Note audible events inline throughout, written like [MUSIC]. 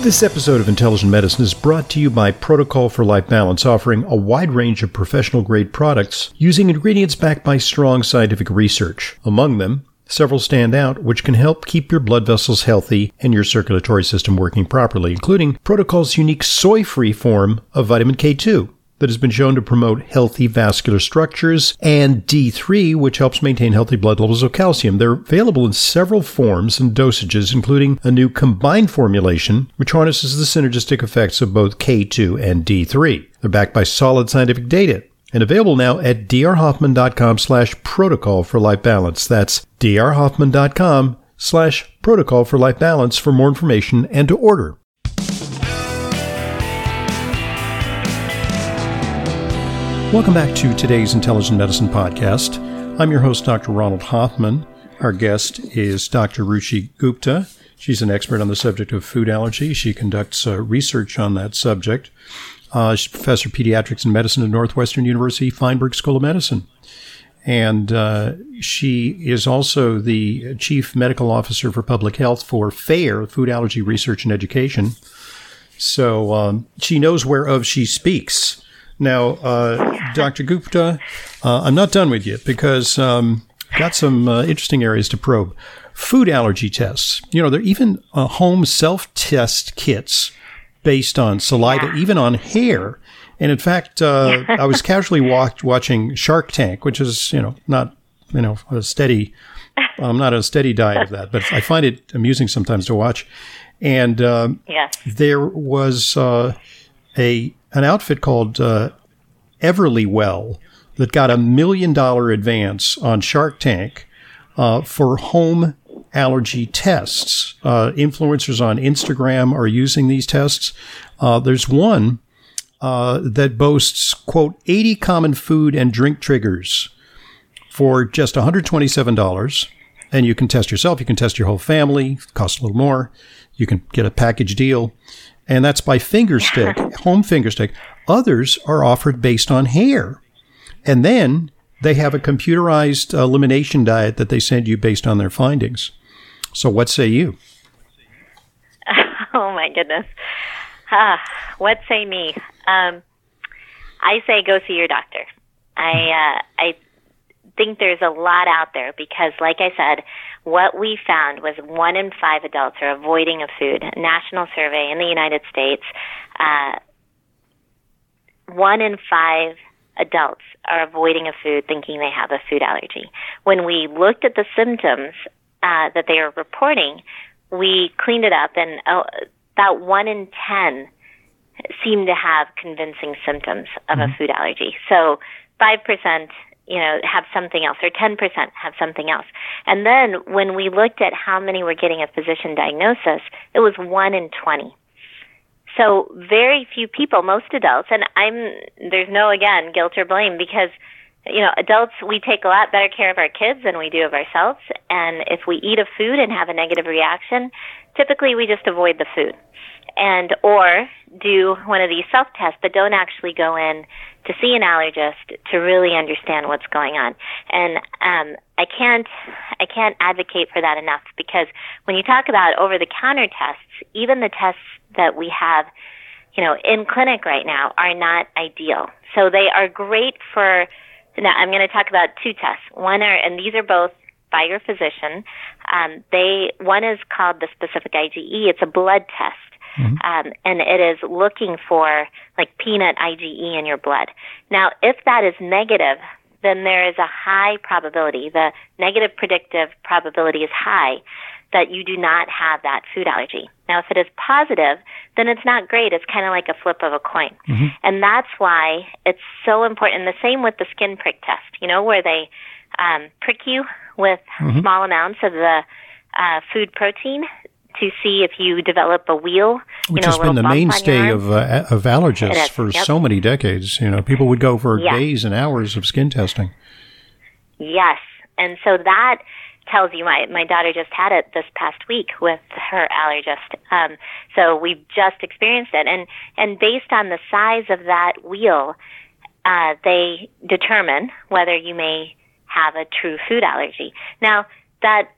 This episode of Intelligent Medicine is brought to you by Protocol for Life Balance, offering a wide range of professional grade products using ingredients backed by strong scientific research. Among them, several stand out which can help keep your blood vessels healthy and your circulatory system working properly, including Protocol's unique soy free form of vitamin K2 that has been shown to promote healthy vascular structures, and D3, which helps maintain healthy blood levels of calcium. They're available in several forms and dosages, including a new combined formulation, which harnesses the synergistic effects of both K2 and D3. They're backed by solid scientific data and available now at drhoffman.com slash protocol for life balance. That's drhoffman.com slash protocol for life balance for more information and to order. Welcome back to today's Intelligent Medicine Podcast. I'm your host, Dr. Ronald Hoffman. Our guest is Dr. Ruchi Gupta. She's an expert on the subject of food allergy. She conducts uh, research on that subject. Uh, she's a professor of pediatrics and medicine at Northwestern University Feinberg School of Medicine. And uh, she is also the chief medical officer for public health for FARE, Food Allergy Research and Education. So um, she knows whereof she speaks. Now, uh, Dr. Gupta, uh, I'm not done with you because um, got some uh, interesting areas to probe. Food allergy tests. You know, there are even uh, home self test kits based on saliva, even on hair. And in fact, uh, I was casually watching Shark Tank, which is, you know, not, you know, a steady, I'm not a steady diet of that, but I find it amusing sometimes to watch. And um, yes. there was uh, a an outfit called uh, Everlywell that got a million dollar advance on Shark Tank uh, for home allergy tests. Uh, influencers on Instagram are using these tests. Uh, there's one uh, that boasts, quote, 80 common food and drink triggers for just $127. And you can test yourself. You can test your whole family. Costs a little more. You can get a package deal. And that's by fingerstick, home fingerstick. Others are offered based on hair. And then they have a computerized elimination diet that they send you based on their findings. So, what say you? [LAUGHS] Oh my goodness. Ah, what say me? Um, I say go see your doctor. I uh, I think there's a lot out there because, like I said, what we found was one in five adults are avoiding a food. A national survey in the United States, uh, one in five adults are avoiding a food thinking they have a food allergy. When we looked at the symptoms uh, that they are reporting, we cleaned it up, and uh, about one in ten seem to have convincing symptoms of mm-hmm. a food allergy. So five percent, you know, have something else, or ten percent have something else. And then when we looked at how many were getting a physician diagnosis, it was one in twenty. So very few people, most adults, and I'm there's no again guilt or blame because you know adults we take a lot better care of our kids than we do of ourselves, and if we eat a food and have a negative reaction, typically we just avoid the food, and or do one of these self tests, but don't actually go in to see an allergist to really understand what's going on. And um, I can't I can't advocate for that enough because when you talk about over the counter tests, even the tests that we have, you know, in clinic right now are not ideal. So they are great for. Now I'm going to talk about two tests. One are, and these are both by your physician. Um, they one is called the specific IgE. It's a blood test. Mm-hmm. Um, and it is looking for like peanut IgE in your blood. Now, if that is negative, then there is a high probability, the negative predictive probability is high that you do not have that food allergy. Now, if it is positive, then it's not great. It's kind of like a flip of a coin. Mm-hmm. And that's why it's so important. And the same with the skin prick test, you know, where they um, prick you with mm-hmm. small amounts of the uh, food protein to see if you develop a wheal. Which you know, has been the mainstay of, uh, of allergists for yep. so many decades. You know, people would go for yes. days and hours of skin testing. Yes. And so that tells you my my daughter just had it this past week with her allergist. Um, so we've just experienced it, and and based on the size of that wheal, uh, they determine whether you may have a true food allergy. Now that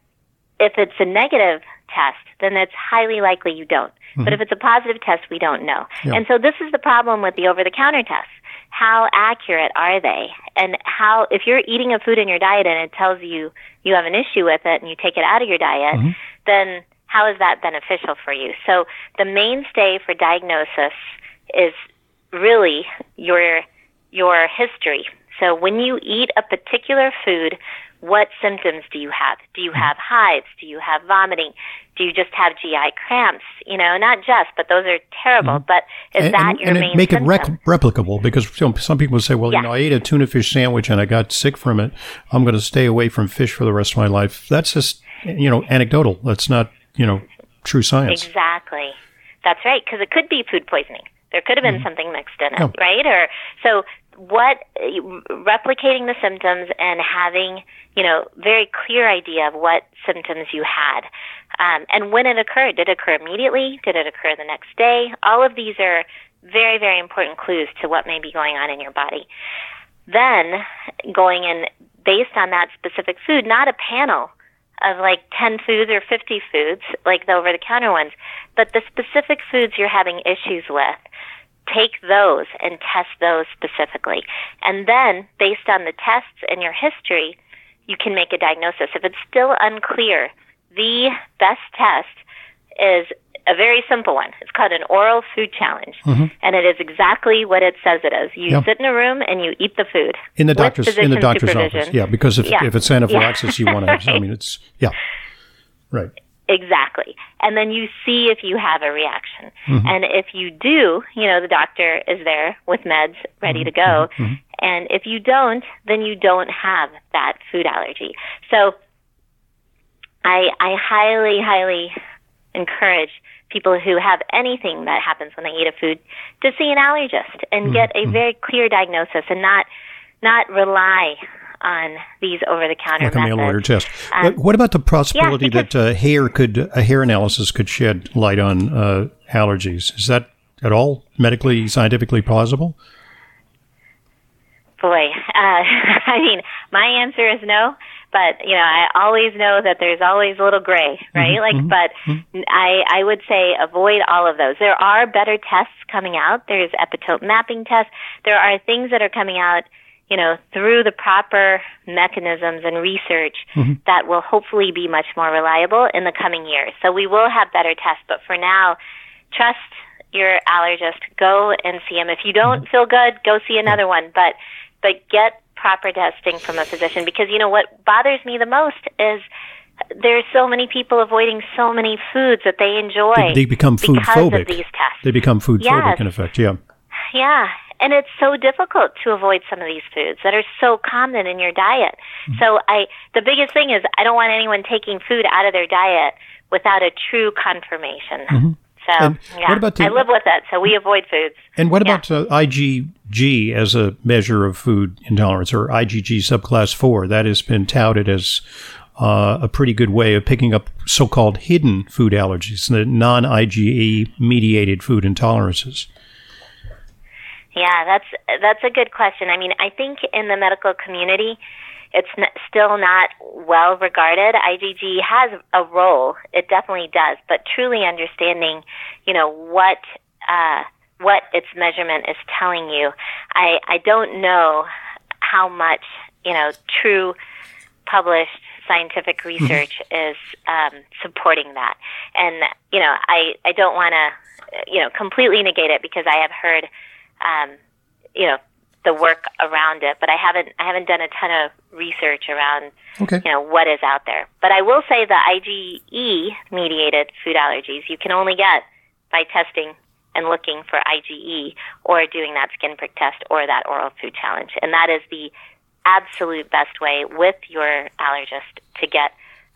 if it's a negative test, then it's highly likely you don't. Mm-hmm. But if it's a positive test, we don't know. Yeah. And so this is the problem with the over the counter tests. How accurate are they? And how, if you're eating a food in your diet and it tells you you have an issue with it and you take it out of your diet, Mm-hmm. then how is that beneficial for you? So the mainstay for diagnosis is really your your history. So when you eat a particular food, what symptoms do you have? Do you have hives? Do you have vomiting? Do you just have GI cramps? You know, not just, but those are terrible. But is and, that and, your and main make symptom? it rec- replicable because some, some people say, well, Yeah. you know, I ate a tuna fish sandwich and I got sick from it. I'm going to stay away from fish for the rest of my life. That's just, you know, anecdotal. That's not, you know, true science. Exactly. That's right, because it could be food poisoning. There could have been Mm-hmm. something mixed in it, Yeah. right? Or so what replicating the symptoms and having you know very clear idea of what symptoms you had um, and when it occurred. Did it occur immediately? Did it occur the next day? All of these are very very important clues to what may be going on in your body. Then going in based on that specific food, not a panel of like 10 foods or 50 foods, like the over the counter ones, but the specific foods you're having issues with, take those and test those specifically. And then, based on the tests and your history, you can make a diagnosis. If it's still unclear, the best test is a very simple one. It's called an oral food challenge. Mm-hmm. And it is exactly what it says it is. You Yep. sit in a room and you eat the food. In the doctor's in the doctor's office, yeah, because if, Yeah. if it's anaphylaxis, you want to. I mean, [LAUGHS] it's yeah, right. Exactly. And then you see if you have a reaction. Mm-hmm. And if you do, you know, the doctor is there with meds ready to go. Mm-hmm. And if you don't, then you don't have that food allergy. So I, I highly, highly encourage people who have anything that happens when they eat a food to see an allergist and Mm-hmm. get a very clear diagnosis and not, not rely on these over the counter Like a mail order test. But what about the possibility because- that uh, hair could a hair analysis could shed light on uh, allergies? Is that at all medically scientifically plausible? Boy, uh, [LAUGHS] I mean, my answer is no. But you know, I always know that there's always a little gray, right? like, but I I would say avoid all of those. There are better tests coming out. There's epitope mapping tests. There are things that are coming out, you know, through the proper mechanisms and research mm-hmm. that will hopefully be much more reliable in the coming years. So we will have better tests. But for now, trust your allergist. Go and see him. If you don't mm-hmm. feel good, go see another one. But but get proper testing from a physician because you know what bothers me the most is there's so many people avoiding so many foods that they enjoy. They, they become food because phobic. of these tests. They become food phobic Yes. in effect. Yeah. Yeah. And it's so difficult to avoid some of these foods that are so common in your diet. Mm-hmm. So I the biggest thing is I don't want anyone taking food out of their diet without a true confirmation. So Mm-hmm. And yeah, what about the- I live with it, so we avoid foods. And what Yeah. about uh, IgG as a measure of food intolerance or IgG subclass 4? That has been touted as uh, a pretty good way of picking up so called hidden food allergies, the non IgE mediated food intolerances. Yeah, that's that's a good question. I mean, I think in the medical community, it's n- still not well regarded. IgG has a role; it definitely does. But truly understanding, you know, what uh, what its measurement is telling you, I I don't know how much you know true published scientific research is um, supporting that. And you know, I I don't want to you know completely negate it because I have heard um, you know the work around it, but I haven't I haven't done a ton of research around Okay. you know what is out there. But I will say the IgE mediated food allergies you can only get by testing and looking for IgE or doing that skin prick test or that oral food challenge, and that is the absolute best way with your allergist to get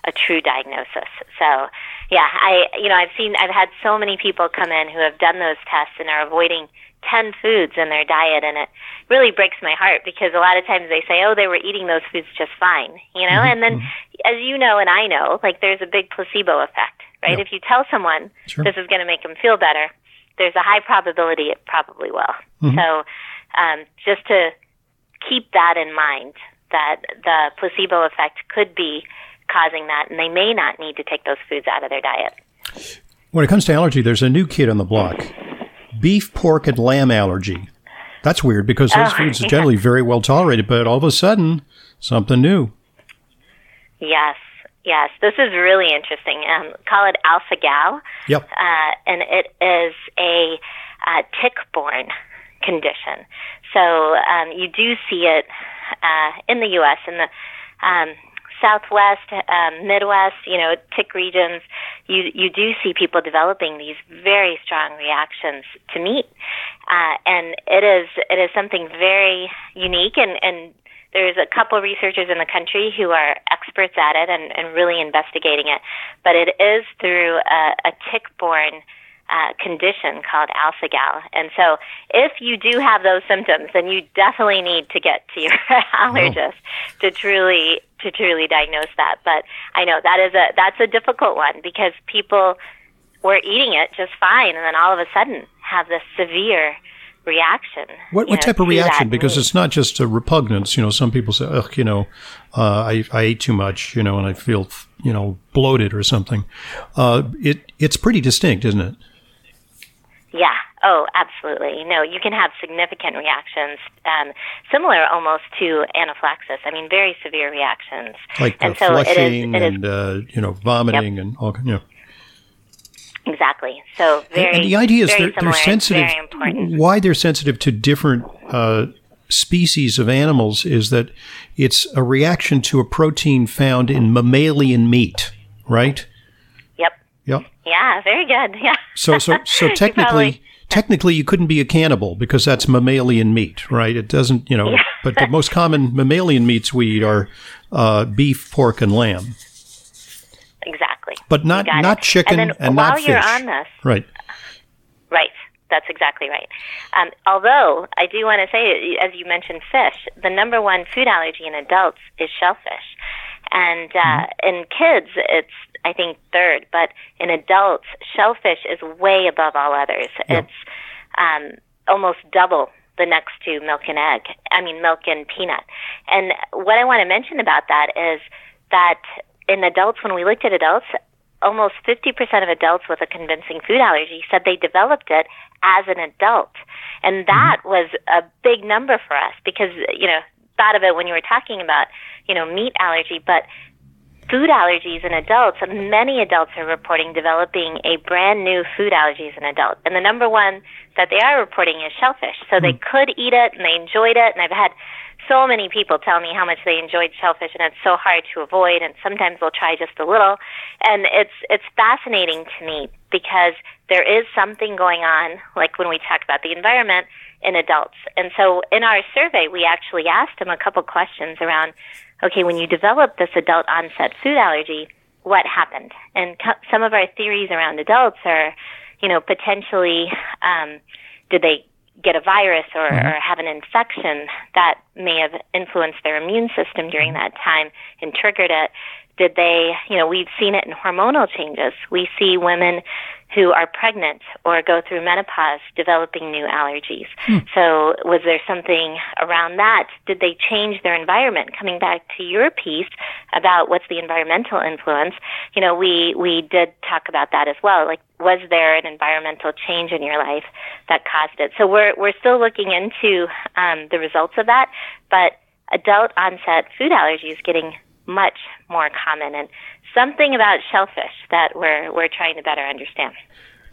a true diagnosis. So, yeah, I you know I've seen I've had so many people come in who have done those tests and are avoiding 10 foods in their diet and it really breaks my heart because a lot of times they say oh they were eating those foods just fine you know mm-hmm, and then mm-hmm. as you know and I know like there's a big placebo effect right Yeah. if you tell someone Sure. this is going to make them feel better there's a high probability it probably will mm-hmm. so um, just to keep that in mind that the placebo effect could be causing that, and they may not need to take those foods out of their diet. When it comes to allergy, there's a new kid on the block beef, pork, and lamb allergy. That's weird because those oh, foods are generally very well tolerated, but all of a sudden, something new. Yes, yes. This is really interesting. Um, call it alpha gal. Yep. Uh, and it is a uh, tick-borne condition. So um, you do see it uh, in the U.S. in the um, Southwest, um, Midwest, you know, tick regions. You you do see people developing these very strong reactions to meat, uh, and it is it is something very unique and and there's a couple researchers in the country who are experts at it and, and really investigating it, but it is through a, a tick-borne uh, condition called alpha-gal. And so if you do have those symptoms, then you definitely need to get to your [LAUGHS] allergist oh. to truly to truly diagnose that. But I know that is a that's a difficult one because people were eating it just fine and then all of a sudden have this severe reaction. What, what know, type of reaction? Because it's not just a repugnance. You know, some people say, "Ugh, you know, uh, I, I ate too much," you know, and I feel, you know, bloated or something. Uh, it it's pretty distinct, isn't it? Yeah. Oh, absolutely. No, you can have significant reactions, um, similar almost to anaphylaxis. I mean, very severe reactions. Like and so flushing it is, it and, is, uh, you know, vomiting yep. and all, you know. Exactly. So very. And, and the idea is they're, they're sensitive. Why they're sensitive to different uh, species of animals is that it's a reaction to a protein found in mammalian meat, right? Yep. Yeah. Very good. [LAUGHS] Yeah. So so so [LAUGHS] technically. [LAUGHS] technically, you couldn't be a cannibal because that's mammalian meat, right? It doesn't, you know. Yeah. but the most common mammalian meats we eat are uh, beef, pork, and lamb. Exactly. But not not it. chicken and, and not fish. While you're on this, right? Right. That's exactly right. Um, although I do want to say, as you mentioned, fish. The number one food allergy in adults is shellfish, and uh, mm-hmm. in kids, it's I think third. But in adults, shellfish is way above all others. It's um, almost double the next two milk and egg. I mean, milk and peanut. And what I want to mention about that is that in adults, when we looked at adults, almost 50% of adults with a convincing food allergy said they developed it as an adult. And mm-hmm. that mm-hmm. was a big number for us because, you know, thought of it when you were talking about, you know, meat allergy, but food allergies in adults, many adults are reporting developing a brand new food allergy as an adult. And the number one that they are reporting is shellfish. So mm-hmm. they could eat it and they enjoyed it. And I've had so many people tell me how much they enjoyed shellfish and it's so hard to avoid and sometimes they'll try just a little and it's it's fascinating to me because there is something going on like when we talk about the environment in adults and so in our survey we actually asked them a couple questions around okay when you develop this adult onset food allergy what happened and co- some of our theories around adults are you know potentially um, did they get a virus or, mm-hmm. or have an infection that may have influenced their immune system during that time and triggered it. Did they, you know, we've seen it in hormonal changes. We see women who are pregnant or go through menopause developing new allergies. Hmm. So, was there something around that? Did they change their environment? Coming back to your piece about what's the environmental influence, you know, we we did talk about that as well. Like, was there an environmental change in your life that caused it? So, we're we're still looking into um, the results of that, but adult onset food allergies getting much more common and something about shellfish that we're, we're trying to better understand.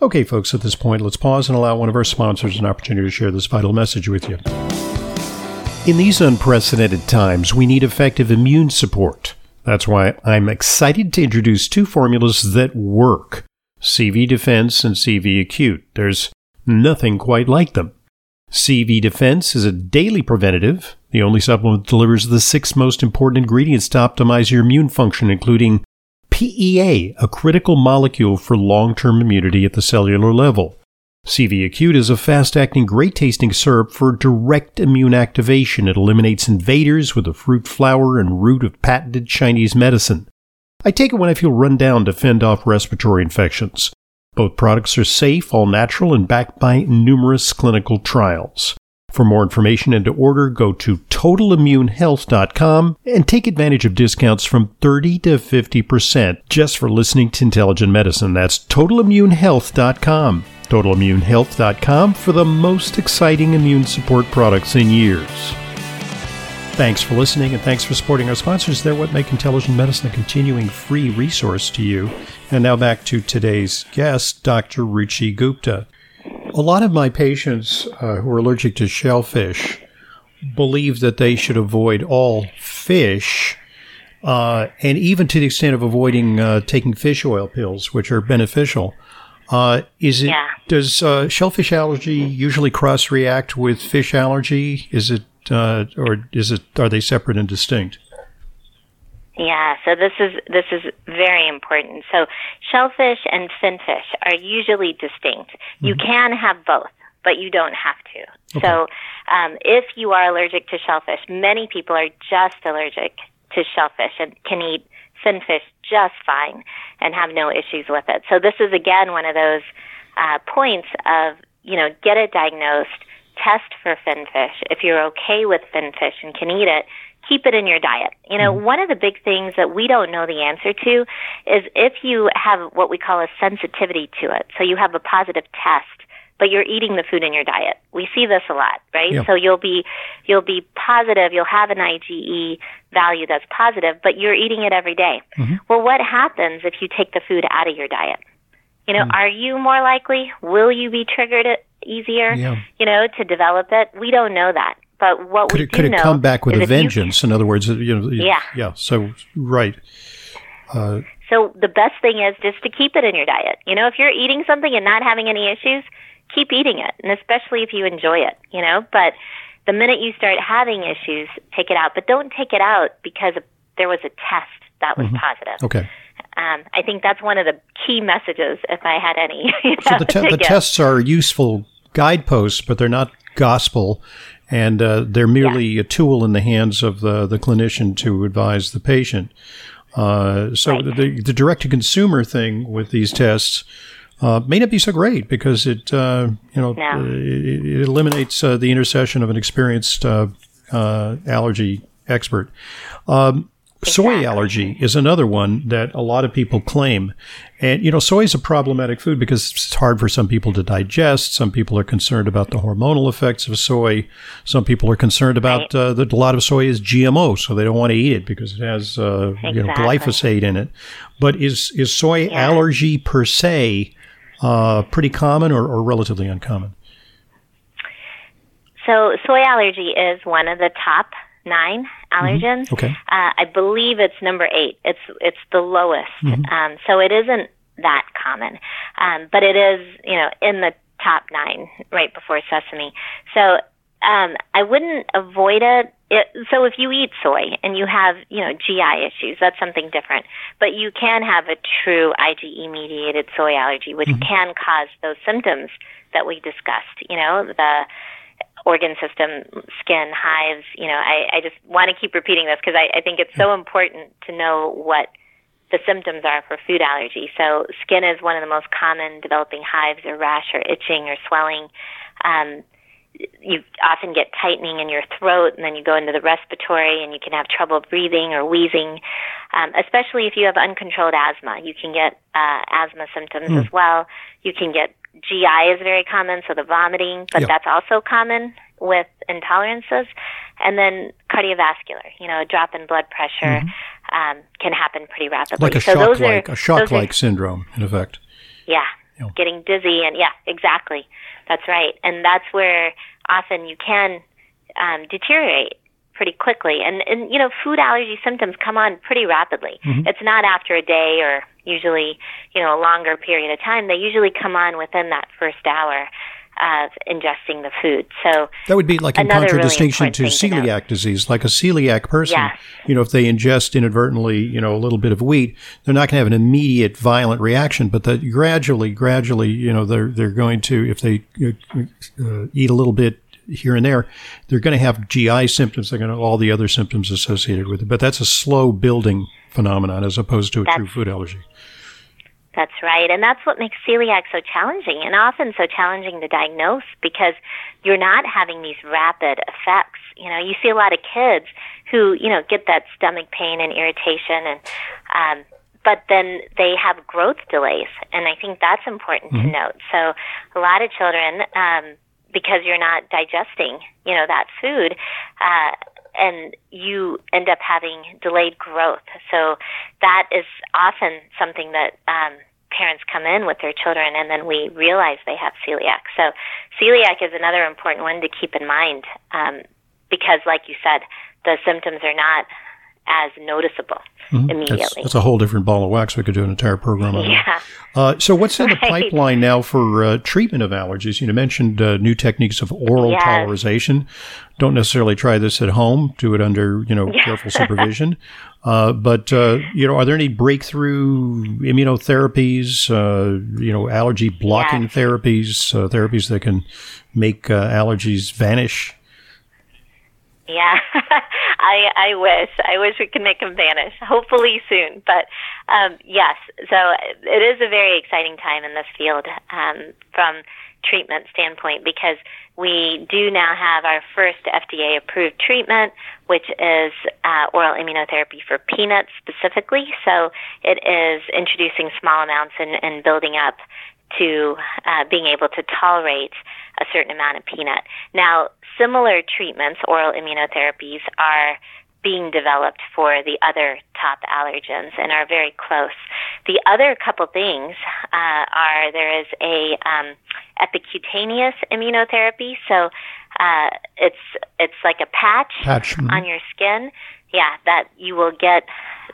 Okay, folks, at this point, let's pause and allow one of our sponsors an opportunity to share this vital message with you. In these unprecedented times, we need effective immune support. That's why I'm excited to introduce two formulas that work CV Defense and CV Acute. There's nothing quite like them. CV Defense is a daily preventative. The only supplement that delivers the six most important ingredients to optimize your immune function, including PEA, a critical molecule for long term immunity at the cellular level. CV Acute is a fast acting, great tasting syrup for direct immune activation. It eliminates invaders with the fruit flower and root of patented Chinese medicine. I take it when I feel run down to fend off respiratory infections. Both products are safe, all natural, and backed by numerous clinical trials. For more information and to order, go to totalimmunehealth.com and take advantage of discounts from 30 to 50% just for listening to Intelligent Medicine. That's totalimmunehealth.com. Totalimmunehealth.com for the most exciting immune support products in years. Thanks for listening and thanks for supporting our sponsors. They're what make intelligent medicine a continuing free resource to you. And now back to today's guest, Dr. Ruchi Gupta. A lot of my patients uh, who are allergic to shellfish believe that they should avoid all fish, uh, and even to the extent of avoiding uh, taking fish oil pills, which are beneficial. Uh, is it Yeah. does uh, shellfish allergy usually cross react with fish allergy? Is it uh, or is it are they separate and distinct? Yeah, so this is this is very important. So shellfish and finfish are usually distinct. You can have both, but you don't have to. So um, if you are allergic to shellfish, many people are just allergic to shellfish and can eat finfish just fine and have no issues with it. So this is again one of those uh, points of you know get it diagnosed, test for finfish. If you're okay with finfish and can eat it, keep it in your diet. You know, mm-hmm. one of the big things that we don't know the answer to is if you have what we call a sensitivity to it. So you have a positive test, but you're eating the food in your diet. We see this a lot, right? Yeah. So you'll be you'll be positive, you'll have an IgE value that's positive, but you're eating it every day. Mm-hmm. Well, what happens if you take the food out of your diet? You know, hmm. are you more likely? Will you be triggered easier? Yeah. You know, to develop it? We don't know that. But what Could we it do could it come back with a vengeance? In other words, you know, Yeah. yeah. So right, So the best thing is just to keep it in your diet. You know, if you're eating something and not having any issues, keep eating it, and especially if you enjoy it. You know, but the minute you start having issues, take it out. But don't take it out because there was a test that was positive. okay. Um, I think that's one of the key messages, if I had any. [LAUGHS] You So the, te- the tests are useful guideposts, but they're not gospel, and uh, they're merely a tool in the hands of the, the clinician to advise the patient. Uh, so Right. the, the direct to consumer thing with these tests uh, may not be so great because it uh, you know No. it, it eliminates uh, the intercession of an experienced uh, uh, allergy expert. Um, Soy allergy is another one that a lot of people claim. And, you know, soy is a problematic food because it's hard for some people to digest. Some people are concerned about the hormonal effects of soy. Some people are concerned about uh, that a lot of soy is GMO, so they don't want to eat it because it has, uh, you know, glyphosate in it. But is, is soy allergy per se uh, pretty common or, or relatively uncommon? So soy allergy is one of the top nine allergens. Okay. Uh, I believe it's number eight. It's it's the lowest. Um, so it isn't that common, um, but it is you know in the top nine right before sesame. So um, I wouldn't avoid it. it. So if you eat soy and you have you know GI issues, that's something different. But you can have a true IgE mediated soy allergy, which can cause those symptoms that we discussed. You know the organ system, skin, hives. You know, I, I just want to keep repeating this because I, I think it's so important to know what the symptoms are for food allergy. So, skin is one of the most common developing hives or rash or itching or swelling. Um, you often get tightening in your throat, and then you go into the respiratory, and you can have trouble breathing or wheezing. Um, especially if you have uncontrolled asthma, you can get uh, asthma symptoms as well. You can get GI is very common, so the vomiting, but that's also common with intolerances. And then cardiovascular, you know, a drop in blood pressure um, can happen pretty rapidly. Like a so shock like a shock those are- like syndrome, in effect. yeah, Yeah. getting dizzy and yeah, exactly. That's right, and that's where often you can um, deteriorate pretty quickly. And and you know, food allergy symptoms come on pretty rapidly. It's not after a day or usually you know a longer period of time. They usually come on within that first hour of ingesting the food. So That would be like in Another really to thing to celiac disease. Like a celiac person, Yes. you know, if they ingest inadvertently, you know, a little bit of wheat, they're not going to have an immediate violent reaction, but that gradually, gradually, you know, they're they're going to if they uh, eat a little bit here and there, they're going to have GI symptoms. They're going to have all the other symptoms associated with it. But that's a slow building phenomenon as opposed to a true food allergy. That's right. And that's what makes celiac so challenging and often so challenging to diagnose because you're not having these rapid effects. You know, you see a lot of kids who, you know, get that stomach pain and irritation and um but then they have growth delays and I think that's important mm-hmm. to note. So a lot of children um because you're not digesting, you know, that food, uh and you end up having delayed growth. So that is often something that um, parents come in with their children, and then we realize they have celiac. So celiac is another important one to keep in mind um, because, like you said, the symptoms are not as noticeable mm-hmm. immediately. That's, that's, a whole different ball of wax. We could do an entire program on yeah. Uh, so, what's in the [LAUGHS] pipeline now for uh, treatment of allergies? You mentioned uh, new techniques of oral yes. tolerization. Don't necessarily try this at home. Do it under you know careful [LAUGHS] supervision. Uh, but uh, you know, are there any breakthrough immunotherapies? Uh, you know, allergy blocking yes. therapies, therapies that can make allergies vanish. Yeah, [LAUGHS] I I wish I wish we could make them vanish. Hopefully soon, but um, yes. So it is a very exciting time in this field um, from treatment standpoint because we do now have our first FDA approved treatment, which is uh, oral immunotherapy for peanuts specifically. So it is introducing small amounts and, and building up to uh, being able to tolerate a certain amount of peanut. Now, similar treatments, oral immunotherapies, are being developed for the other top allergens and are very close. The other couple things uh, are there is a um, epicutaneous immunotherapy, so uh, it's it's like a patch, patch. Mm-hmm. on your skin. Yeah, that you will get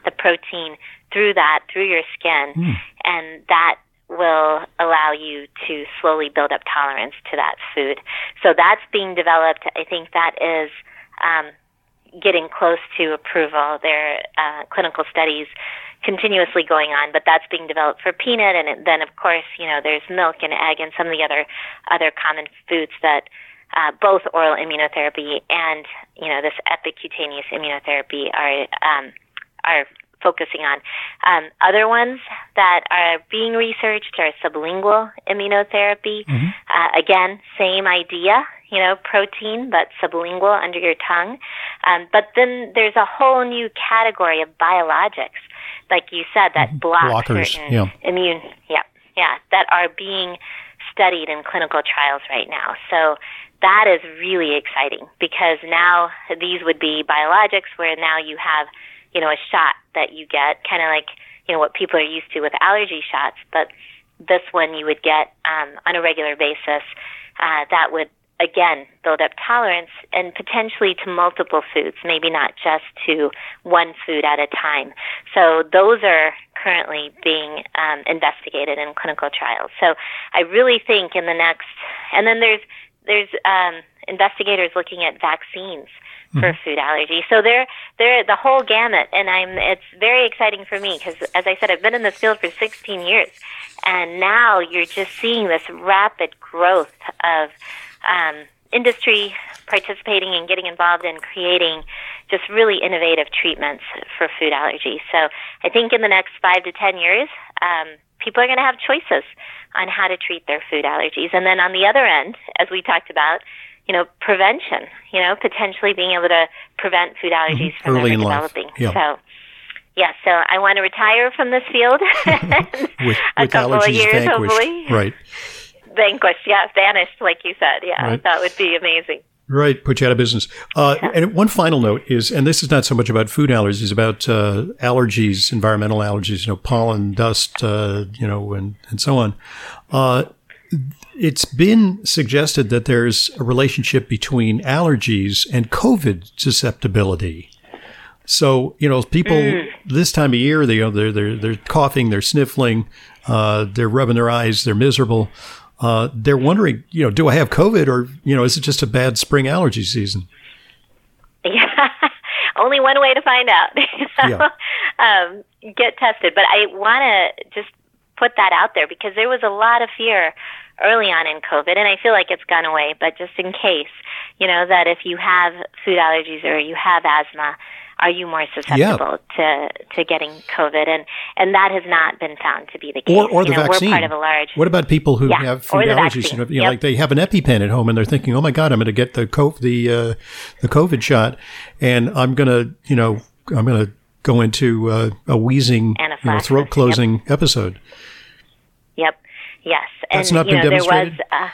the protein through that through your skin, mm. and that will allow you to slowly build up tolerance to that food. So that's being developed. I think that is um, getting close to approval. There are uh, clinical studies continuously going on, but that's being developed for peanut, and then of course, you know, there's milk and egg and some of the other other common foods that uh, both oral immunotherapy and you know this epicutaneous immunotherapy are um, are focusing on. Um, other ones that are being researched are sublingual immunotherapy. Mm-hmm. Uh, again, same idea, you know, protein, but sublingual under your tongue. Um, but then there's a whole new category of biologics, like you said, that mm-hmm. block Blockers, certain yeah. immune, yeah, yeah, that are being studied in clinical trials right now. So that is really exciting because now these would be biologics where now you have you know, a shot that you get, kind of like, you know, what people are used to with allergy shots. But this one you would get um, on a regular basis. Uh, that would, again, build up tolerance and potentially to multiple foods, maybe not just to one food at a time. So those are currently being um, investigated in clinical trials. So I really think in the next, and then there's there's um, investigators looking at vaccines for mm-hmm. food allergy. So they're they're the whole gamut, and I'm it's very exciting for me because, as I said, I've been in this field for 16 years, and now you're just seeing this rapid growth of um, industry participating and getting involved in creating just really innovative treatments for food allergy. So I think in the next five to 10 years, um, people are going to have choices on how to treat their food allergies. And then on the other end, as we talked about, you know, prevention, you know, potentially being able to prevent food allergies mm-hmm. from Early ever developing. Yeah. So, yeah, so I want to retire from this field [LAUGHS] [LAUGHS] with, a with couple of years, vanquished. hopefully. Right. Vanquished, yeah, vanished, like you said. Yeah, right. that would be amazing. Right, put you out of business. Uh, yeah. And one final note is, and this is not so much about food allergies, about uh, allergies, environmental allergies, you know, pollen, dust, uh, you know, and, and so on. Uh, it's been suggested that there's a relationship between allergies and COVID susceptibility. So, you know, people mm. this time of year, they, you know, they're, they're, they're coughing, they're sniffling, uh, they're rubbing their eyes, they're miserable. Uh, they're wondering, you know, do I have COVID or, you know, is it just a bad spring allergy season? Yeah, [LAUGHS] only one way to find out. yeah. [LAUGHS] um, get tested. But I want to just put that out there because there was a lot of fear early on in COVID, and I feel like it's gone away, but just in case, you know, that if you have food allergies or you have asthma, are you more susceptible to to getting COVID? And and that has not been found to be the case. Or, or the know, vaccine. We're part of a large. What about people who Yeah, have food allergies? You know, Yep. like they have an EpiPen at home and they're thinking, "Oh my God, I'm going to get the co- the uh, the COVID shot, and I'm going to, you know, I'm going to go into uh, a wheezing, you know, throat yep. closing episode." Yep. Yes. And That's not you been know, there was demonstrated? uh,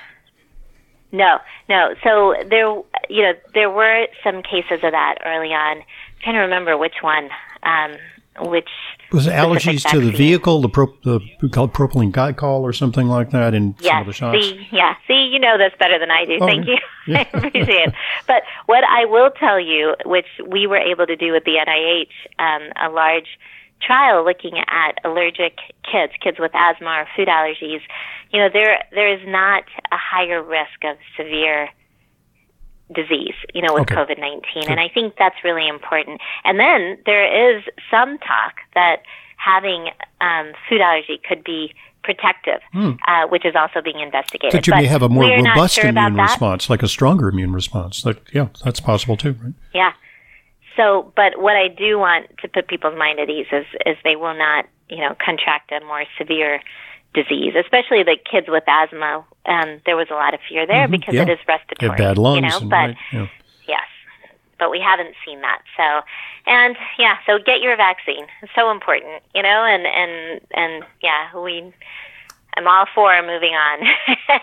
no, no. So there you know, there were some cases of that early on. Trying to remember which one. Um which Was it allergies to the vehicle, the pro, the we call it propylene glycol or something like that in some of the shots? See, yeah. See, you know this better than I do. Oh, Thank you. [LAUGHS] yeah. I appreciate it. But what I will tell you, which we were able to do with the NIH, um, a large trial looking at allergic kids, kids with asthma or food allergies, you know, there there is not a higher risk of severe disease, you know, with Okay. COVID 19. And I think that's really important. And then there is some talk that having um, food allergy could be protective, uh, which is also being investigated. That you But may have a more robust sure immune response, like a stronger immune response. Like, yeah, that's possible too, right? Yeah. So, but what I do want to put people's mind at ease is, is they will not, you know, contract a more severe disease, especially the kids with asthma. Um, there was a lot of fear there because Mm-hmm. yeah. it is respiratory. have bad lungs, you know, but right, yeah. yes, but we haven't seen that. So, and yeah, so get your vaccine. It's so important, you know, and and and yeah, we. I'm all for moving on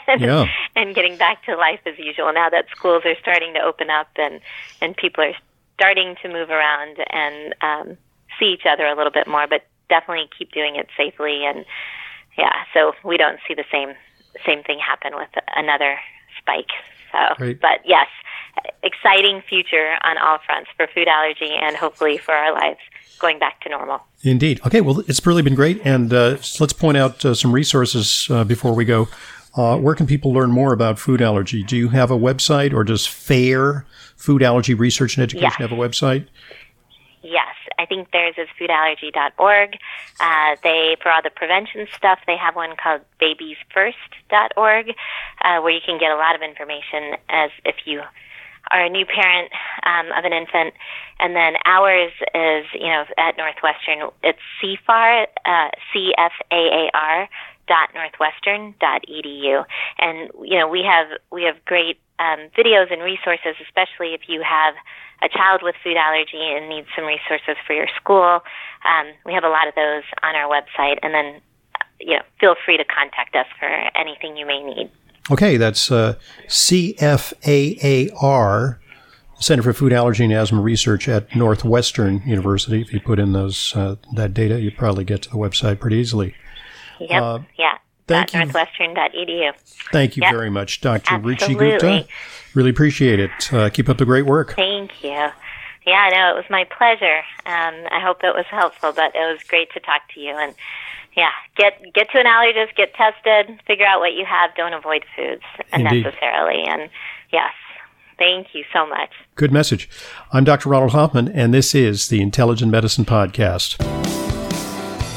and, [LAUGHS] Yeah. and getting back to life as usual now that schools are starting to open up and and people are starting to move around and um, see each other a little bit more, but definitely keep doing it safely and yeah, so we don't see the same same thing happen with another spike. So, Great. but yes, exciting future on all fronts for food allergy and hopefully for our lives going back to normal. Indeed. Okay, well, it's really been great. And uh, let's point out uh, some resources uh, before we go. Uh, where can people learn more about food allergy? Do you have a website or does FARE, Food Allergy Research and Education, Yes. have a website? Yes, I think theirs is foodallergy.org. Uh, they, for all the prevention stuff, they have one called babiesfirst.org, uh, where you can get a lot of information as if you are a new parent um, of an infant. And then ours is, you know, at Northwestern, it's CFAAR, uh, C-F-A-A-R dot northwestern dot edu and you know we have we have great um, videos and resources especially if you have a child with food allergy and needs some resources for your school. Um, we have a lot of those on our website. And then uh, you know feel free to contact us for anything you may need. Okay, that's uh, CFAAR, Center for Food Allergy and Asthma Research at Northwestern University. If you put in those uh, that data, you probably get to the website pretty easily. yep. Uh, yeah thank you. northwestern dot edu Thank you Yep. very much, Dr. Ruchi Gupta. Really appreciate it. Uh, keep up the great work. thank you yeah no it was my pleasure um, i hope it was helpful but it was great to talk to you and yeah, get get to an allergist, get tested, figure out what you have. Don't avoid foods Indeed. unnecessarily. And yes, thank you so much. Good message. I'm Dr. Ronald Hoffman, and this is the Intelligent Medicine Podcast.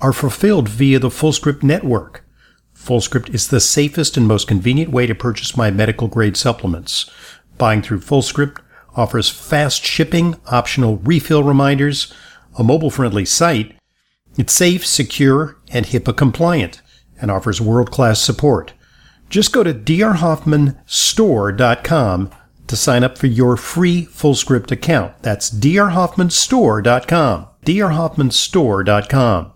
are fulfilled via the FullScript network. FullScript is the safest and most convenient way to purchase my medical grade supplements. Buying through FullScript offers fast shipping, optional refill reminders, a mobile friendly site, it's safe, secure, and HIPAA compliant, and offers world class support. Just go to drhoffmanstore.com to sign up for your free FullScript account. That's drhoffmanstore.com. drhoffmanstore.com.